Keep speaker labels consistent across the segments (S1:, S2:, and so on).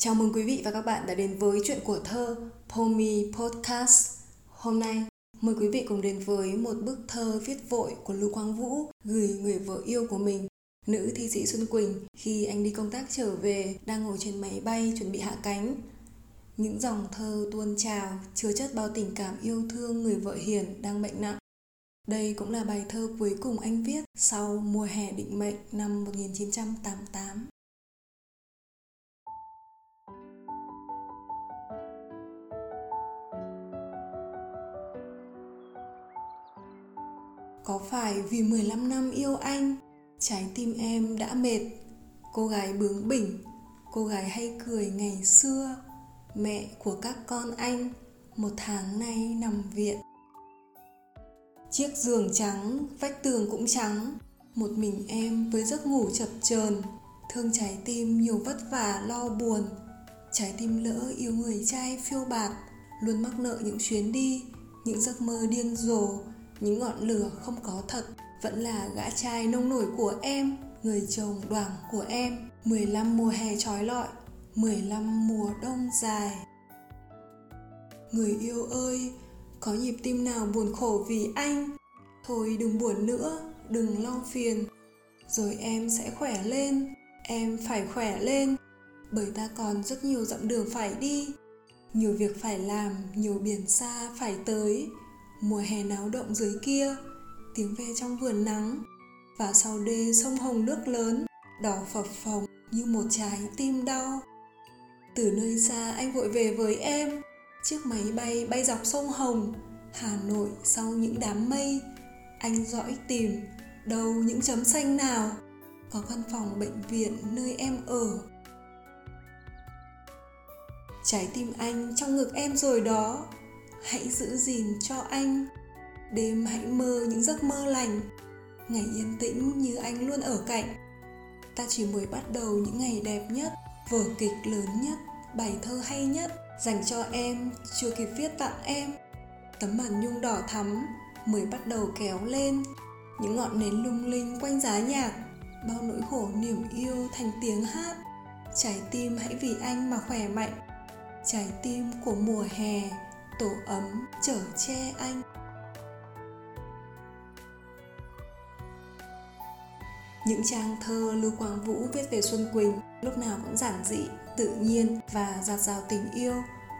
S1: Chào mừng quý vị và các bạn đã đến với chuyện của thơ Pomi Podcast. Hôm nay, mời quý vị cùng đến với một bức thơ viết vội của Lưu Quang Vũ gửi người vợ yêu của mình, nữ thi sĩ Xuân Quỳnh khi anh đi công tác trở về đang ngồi trên máy bay chuẩn bị hạ cánh. Những dòng thơ tuôn trào chứa chất bao tình cảm yêu thương người vợ hiền đang bệnh nặng. Đây cũng là bài thơ cuối cùng anh viết sau mùa hè định mệnh năm 1988. Có phải vì 15 năm yêu anh, trái tim em đã mệt, cô gái bướng bỉnh, cô gái hay cười ngày xưa, mẹ của các con anh, một tháng nay nằm viện. Chiếc giường trắng, vách tường cũng trắng, một mình em với giấc ngủ chập chờn, thương trái tim nhiều vất vả lo buồn, trái tim lỡ yêu người trai phiêu bạt, luôn mắc nợ những chuyến đi, những giấc mơ điên rồ, những ngọn lửa không có thật, vẫn là gã trai nông nổi của em, người chồng đoảng của em. 15 mùa hè trói lọi 15 mùa đông dài. Người yêu ơi, có nhịp tim nào buồn khổ vì anh? Thôi đừng buồn nữa, đừng lo phiền. Rồi em sẽ khỏe lên, em phải khỏe lên. Bởi ta còn rất nhiều dặm đường phải đi. Nhiều việc phải làm, nhiều biển xa phải tới mùa hè náo động dưới kia, tiếng ve trong vườn nắng. Và sau đê sông hồng nước lớn, đỏ phập phồng như một trái tim đau. Từ nơi xa anh vội về với em, chiếc máy bay bay dọc sông hồng, hà nội sau những đám mây. Anh dõi tìm đâu những chấm xanh nào, có văn phòng bệnh viện nơi em ở. Trái tim anh trong ngực em rồi đó hãy giữ gìn cho anh. Đêm hãy mơ những giấc mơ lành. Ngày yên tĩnh như anh luôn ở cạnh. Ta chỉ mới bắt đầu những ngày đẹp nhất, vở kịch lớn nhất, bài thơ hay nhất dành cho em, chưa kịp viết tặng em. Tấm màn nhung đỏ thắm mới bắt đầu kéo lên. Những ngọn nến lung linh quanh giá nhạc, bao nỗi khổ niềm yêu thành tiếng hát. Trái tim hãy vì anh mà khỏe mạnh. Trái tim của mùa hè tổ ấm chở che anh. Những trang thơ lưu quang vũ viết về xuân quỳnh lúc nào cũng giản dị, tự nhiên và giạt rào tình yêu.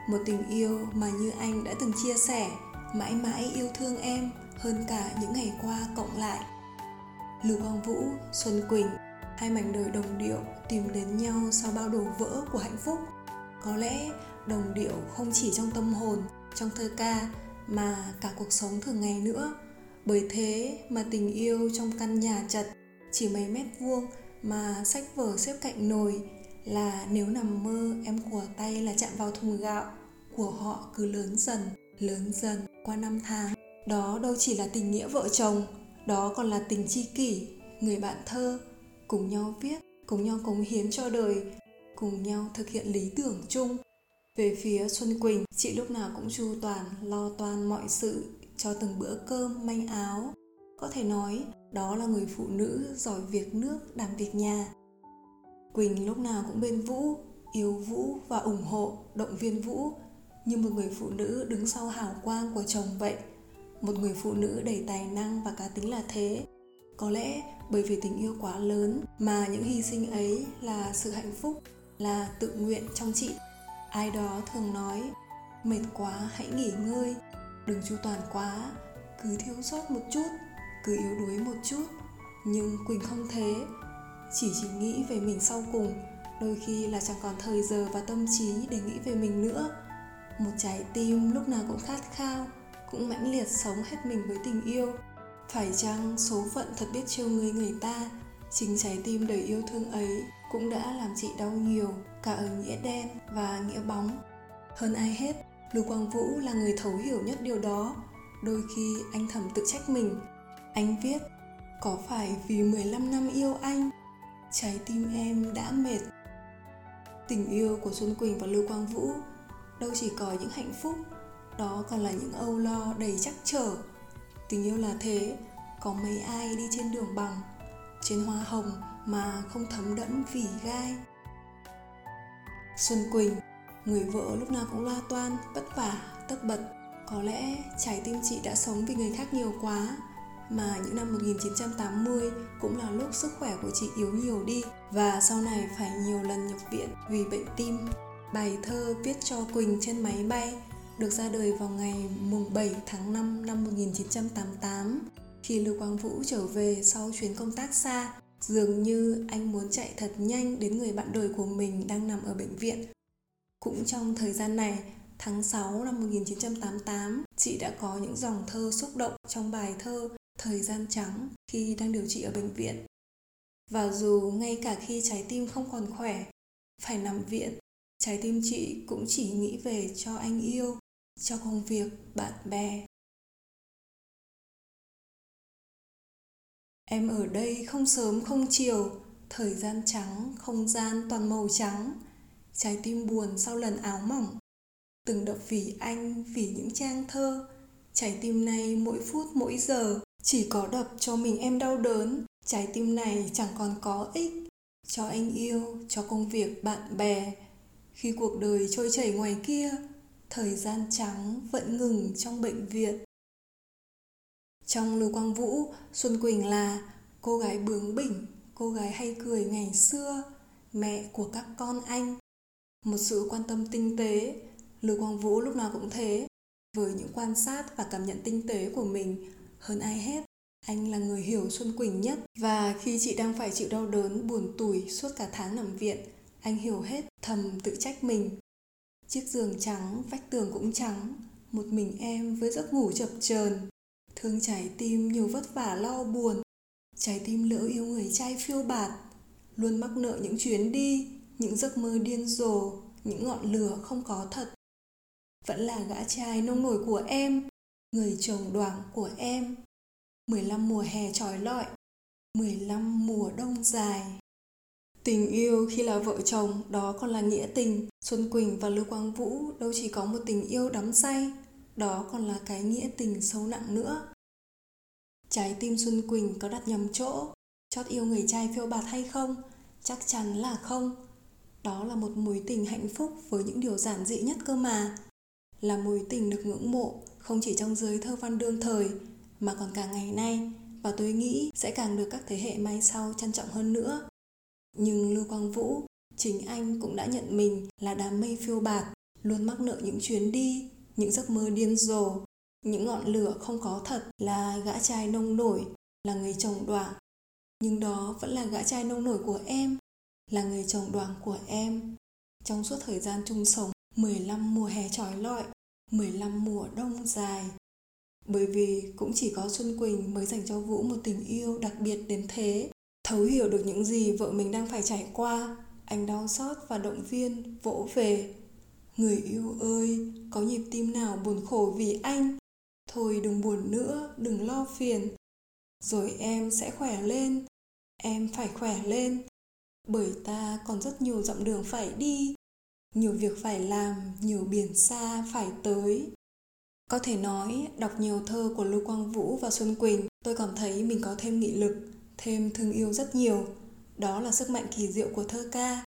S1: Một tình yêu mà như anh đã từng chia sẻ, mãi mãi yêu thương em hơn cả những ngày qua cộng lại. Lưu quang vũ, xuân quỳnh, hai mảnh đời đồng điệu tìm đến nhau sau bao đổ vỡ của hạnh phúc. Có lẽ đồng điệu không chỉ trong tâm hồn trong thơ ca mà cả cuộc sống thường ngày nữa. Bởi thế mà tình yêu trong căn nhà chật, chỉ mấy mét vuông mà sách vở xếp cạnh nồi là nếu nằm mơ, em của tay là chạm vào thùng gạo của họ cứ lớn dần lớn dần qua năm tháng. Đó đâu chỉ là tình nghĩa vợ chồng, đó còn là tình tri kỷ. Người bạn thơ cùng nhau viết, cùng nhau cống hiến cho đời, cùng nhau thực hiện lý tưởng chung về phía Xuân Quỳnh, chị lúc nào cũng chu toàn, lo toan mọi sự cho từng bữa cơm, manh áo. Có thể nói, đó là người phụ nữ giỏi việc nước, đảm việc nhà. Quỳnh lúc nào cũng bên Vũ, yêu Vũ và ủng hộ, động viên Vũ như một người phụ nữ đứng sau hào quang của chồng vậy. Một người phụ nữ đầy tài năng và cá tính là thế. Có lẽ bởi vì tình yêu quá lớn mà những hy sinh ấy là sự hạnh phúc, là tự nguyện trong chị ai đó thường nói, mệt quá, hãy nghỉ ngơi. Đừng chu toàn quá. Cứ thiếu sót một chút, cứ yếu đuối một chút. Nhưng quỳnh không thế. Chỉ chỉ nghĩ về mình sau cùng. Đôi khi là chẳng còn thời giờ và tâm trí để nghĩ về mình nữa. Một trái tim lúc nào cũng khát khao, cũng mãnh liệt sống hết mình với tình yêu. Phải chăng số phận thật biết trêu người người ta? Chính trái tim đầy yêu thương ấy cũng đã làm chị đau nhiều, cả ở nghĩa đen và nghĩa bóng. Hơn ai hết, lưu quang vũ là người thấu hiểu nhất điều đó. Đôi khi anh thầm tự trách mình. Anh viết, có phải vì 15 năm yêu anh, trái tim em đã mệt? Tình yêu của xuân quỳnh và lưu quang vũ đâu chỉ có những hạnh phúc, đó còn là những âu lo đầy chắc trở. Tình yêu là thế, có mấy ai đi trên đường bằng trên hoa hồng mà không thấm đẫm vỉ gai Xuân Quỳnh, người vợ lúc nào cũng lo toan, vất vả, tất bật. Có lẽ trái tim chị đã sống vì người khác nhiều quá, mà những năm 1980 cũng là lúc sức khỏe của chị yếu nhiều đi và sau này phải nhiều lần nhập viện vì bệnh tim. Bài thơ viết cho Quỳnh trên máy bay được ra đời vào ngày mùng 7 tháng 5 năm 1988 khi Lưu Quang Vũ trở về sau chuyến công tác xa. Dường như anh muốn chạy thật nhanh đến người bạn đời của mình đang nằm ở bệnh viện. Cũng trong thời gian này, tháng 6 năm 1988, chị đã có những dòng thơ xúc động trong bài thơ Thời gian trắng khi đang điều trị ở bệnh viện. Và dù ngay cả khi trái tim không còn khỏe, phải nằm viện, trái tim chị cũng chỉ nghĩ về cho anh yêu, cho công việc, bạn bè. Em ở đây không sớm không chiều, thời gian trắng, không gian toàn màu trắng. Trái tim buồn sau lần áo mỏng. Từng đập vì anh, vì những trang thơ. Trái tim này mỗi phút mỗi giờ chỉ có đập cho mình em đau đớn. Trái tim này chẳng còn có ích cho anh yêu, cho công việc bạn bè. Khi cuộc đời trôi chảy ngoài kia, thời gian trắng vẫn ngừng trong bệnh viện. Trong Lưu Quang Vũ, Xuân Quỳnh là cô gái bướng bỉnh, cô gái hay cười ngày xưa, mẹ của các con anh. Một sự quan tâm tinh tế, Lưu Quang Vũ lúc nào cũng thế. Với những quan sát và cảm nhận tinh tế của mình, hơn ai hết, anh là người hiểu Xuân Quỳnh nhất. Và khi chị đang phải chịu đau đớn, buồn tủi suốt cả tháng nằm viện, anh hiểu hết, thầm tự trách mình. Chiếc giường trắng, vách tường cũng trắng, một mình em với giấc ngủ chập chờn thương trái tim nhiều vất vả lo buồn. Trái tim lỡ yêu người trai phiêu bạt. Luôn mắc nợ những chuyến đi, những giấc mơ điên rồ, những ngọn lửa không có thật. Vẫn là gã trai nông nổi của em, người chồng đoảng của em. 15 mùa hè trói lọi 15 mùa đông dài. Tình yêu khi là vợ chồng, đó còn là nghĩa tình. Xuân Quỳnh và Lưu Quang Vũ đâu chỉ có một tình yêu đắm say đó còn là cái nghĩa tình sâu nặng nữa. Trái tim xuân quỳnh có đặt nhầm chỗ, chót yêu người trai phiêu bạt hay không? Chắc chắn là không. Đó là một mối tình hạnh phúc với những điều giản dị nhất cơ mà. Là mối tình được ngưỡng mộ, không chỉ trong giới thơ văn đương thời, mà còn cả ngày nay, và tôi nghĩ sẽ càng được các thế hệ mai sau trân trọng hơn nữa. Nhưng lưu quang vũ, chính anh cũng đã nhận mình là đám mây phiêu bạt, luôn mắc nợ những chuyến đi những giấc mơ điên rồ, những ngọn lửa không có thật là gã trai nông nổi, là người chồng đoảng. Nhưng đó vẫn là gã trai nông nổi của em, là người chồng đoảng của em. Trong suốt thời gian chung sống 15 mùa hè trói lọi 15 mùa đông dài. Bởi vì cũng chỉ có Xuân Quỳnh mới dành cho Vũ một tình yêu đặc biệt đến thế. Thấu hiểu được những gì vợ mình đang phải trải qua, anh đau xót và động viên, vỗ về. Người yêu ơi, có nhịp tim nào buồn khổ vì anh? Thôi đừng buồn nữa, đừng lo phiền. Rồi em sẽ khỏe lên, em phải khỏe lên. Bởi ta còn rất nhiều dặm đường phải đi, nhiều việc phải làm, nhiều biển xa phải tới. Có thể nói, đọc nhiều thơ của Lưu Quang Vũ và Xuân Quỳnh, tôi cảm thấy mình có thêm nghị lực, thêm thương yêu rất nhiều. Đó là sức mạnh kỳ diệu của thơ ca.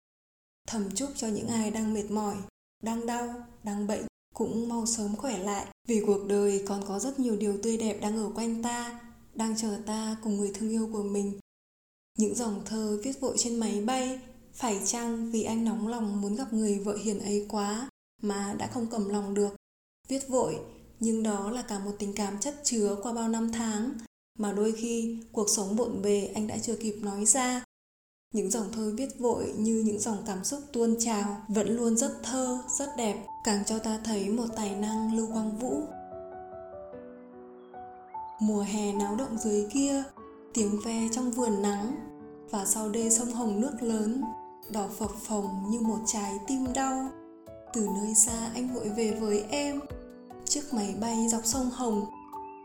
S1: Thầm chúc cho những ai đang mệt mỏi, đang đau, đang bệnh cũng mau sớm khỏe lại vì cuộc đời còn có rất nhiều điều tươi đẹp đang ở quanh ta, đang chờ ta cùng người thương yêu của mình. Những dòng thơ viết vội trên máy bay, phải chăng vì anh nóng lòng muốn gặp người vợ hiền ấy quá mà đã không cầm lòng được. Viết vội, nhưng đó là cả một tình cảm chất chứa qua bao năm tháng mà đôi khi cuộc sống bộn bề anh đã chưa kịp nói ra những dòng thơ viết vội như những dòng cảm xúc tuôn trào vẫn luôn rất thơ, rất đẹp, càng cho ta thấy một tài năng lưu quang vũ. Mùa hè náo động dưới kia, tiếng ve trong vườn nắng và sau đê sông hồng nước lớn, đỏ phập phồng như một trái tim đau. Từ nơi xa anh vội về với em, chiếc máy bay dọc sông Hồng.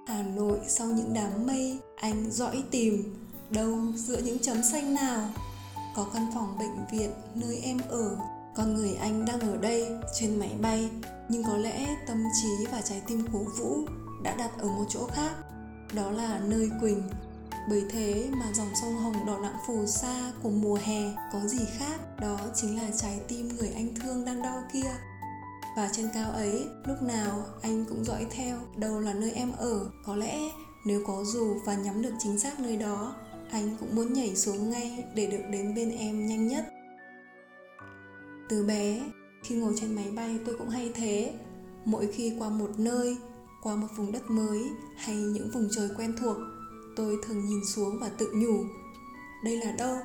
S1: Hà Nội sau những đám mây, anh dõi tìm đâu giữa những chấm xanh nào có căn phòng bệnh viện nơi em ở con người anh đang ở đây trên máy bay nhưng có lẽ tâm trí và trái tim của vũ đã đặt ở một chỗ khác đó là nơi quỳnh Bởi thế mà dòng sông Hồng đỏ nặng phù sa của mùa hè có gì khác, đó chính là trái tim người anh thương đang đau kia. Và trên cao ấy, lúc nào anh cũng dõi theo đâu là nơi em ở. Có lẽ nếu có dù và nhắm được chính xác nơi đó, anh cũng muốn nhảy xuống ngay để được đến bên em nhanh nhất. Từ bé, khi ngồi trên máy bay tôi cũng hay thế. Mỗi khi qua một nơi, qua một vùng đất mới hay những vùng trời quen thuộc, tôi thường nhìn xuống và tự nhủ. Đây là đâu?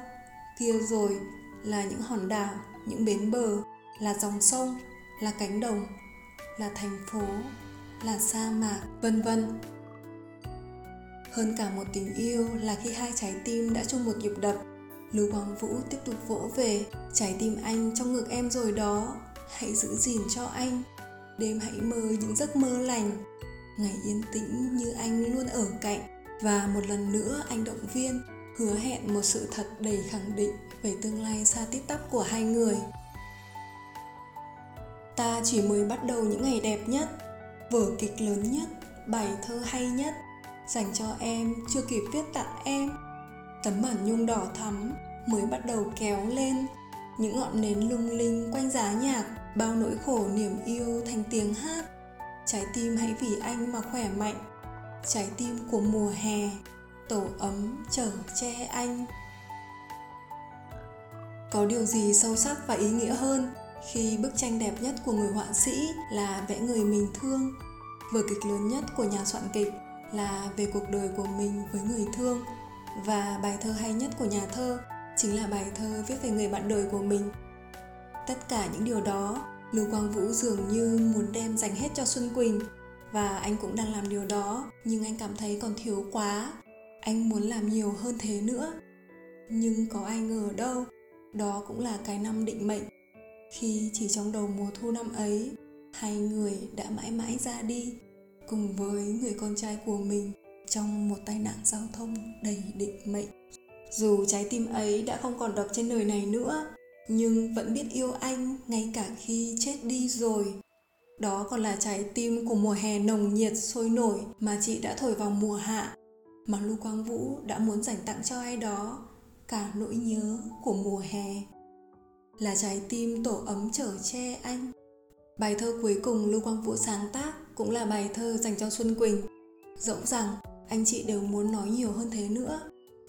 S1: Kia rồi là những hòn đảo, những bến bờ, là dòng sông, là cánh đồng, là thành phố, là sa mạc, vân vân. Hơn cả một tình yêu là khi hai trái tim đã chung một nhịp đập. Lưu Quang Vũ tiếp tục vỗ về, trái tim anh trong ngực em rồi đó, hãy giữ gìn cho anh. Đêm hãy mơ những giấc mơ lành, ngày yên tĩnh như anh luôn ở cạnh. Và một lần nữa anh động viên, hứa hẹn một sự thật đầy khẳng định về tương lai xa tít tắp của hai người. Ta chỉ mới bắt đầu những ngày đẹp nhất, vở kịch lớn nhất, bài thơ hay nhất, dành cho em, chưa kịp viết tặng em. Tấm bản nhung đỏ thắm mới bắt đầu kéo lên. Những ngọn nến lung linh quanh giá nhạc, bao nỗi khổ niềm yêu thành tiếng hát. Trái tim hãy vì anh mà khỏe mạnh. Trái tim của mùa hè, tổ ấm chở che anh. Có điều gì sâu sắc và ý nghĩa hơn khi bức tranh đẹp nhất của người họa sĩ là vẽ người mình thương? Vở kịch lớn nhất của nhà soạn kịch là về cuộc đời của mình với người thương. Và bài thơ hay nhất của nhà thơ chính là bài thơ viết về người bạn đời của mình. Tất cả những điều đó, lưu quang vũ dường như muốn đem dành hết cho xuân quỳnh. Và anh cũng đang làm điều đó, nhưng anh cảm thấy còn thiếu quá. Anh muốn làm nhiều hơn thế nữa. Nhưng có ai ngờ đâu, đó cũng là cái năm định mệnh. Khi chỉ trong đầu mùa thu năm ấy, hai người đã mãi mãi ra đi cùng với người con trai của mình trong một tai nạn giao thông đầy định mệnh. Dù trái tim ấy đã không còn đập trên đời này nữa, nhưng vẫn biết yêu anh ngay cả khi chết đi rồi. Đó còn là trái tim của mùa hè nồng nhiệt sôi nổi mà chị đã thổi vào mùa hạ, mà lưu quang vũ đã muốn dành tặng cho ai đó cả nỗi nhớ của mùa hè. Là trái tim tổ ấm chở che anh. Bài thơ cuối cùng lưu quang vũ sáng tác cũng là bài thơ dành cho Xuân Quỳnh. Dẫu rằng anh chị đều muốn nói nhiều hơn thế nữa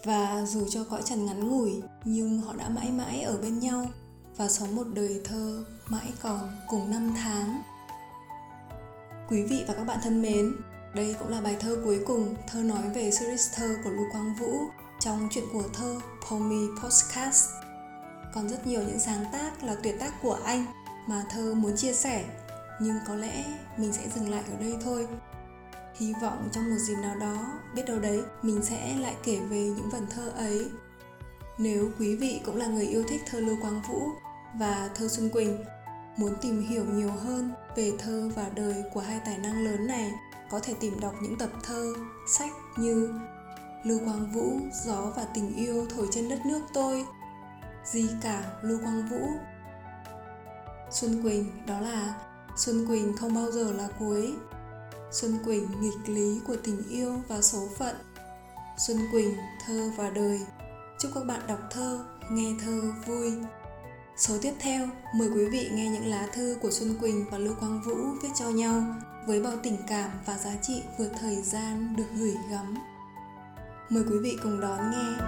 S1: và dù cho cõi trần ngắn ngủi nhưng họ đã mãi mãi ở bên nhau và sống một đời thơ mãi còn cùng năm tháng. Quý vị và các bạn thân mến, đây cũng là bài thơ cuối cùng thơ nói về series thơ của Lưu Quang Vũ trong chuyện của thơ Pomi podcast Còn rất nhiều những sáng tác là tuyệt tác của anh mà thơ muốn chia sẻ nhưng có lẽ mình sẽ dừng lại ở đây thôi. Hy vọng trong một dịp nào đó, biết đâu đấy, mình sẽ lại kể về những vần thơ ấy. Nếu quý vị cũng là người yêu thích thơ lưu quang vũ và thơ xuân quỳnh, muốn tìm hiểu nhiều hơn về thơ và đời của hai tài năng lớn này, có thể tìm đọc những tập thơ, sách như lưu quang vũ, gió và tình yêu thổi trên đất nước tôi, di cả lưu quang vũ, xuân quỳnh, đó là Xuân Quỳnh không bao giờ là cuối. Xuân Quỳnh nghịch lý của tình yêu và số phận. Xuân Quỳnh thơ và đời. Chúc các bạn đọc thơ, nghe thơ vui. Số tiếp theo, mời quý vị nghe những lá thư của Xuân Quỳnh và Lưu Quang Vũ viết cho nhau với bao tình cảm và giá trị vượt thời gian được gửi gắm. Mời quý vị cùng đón nghe.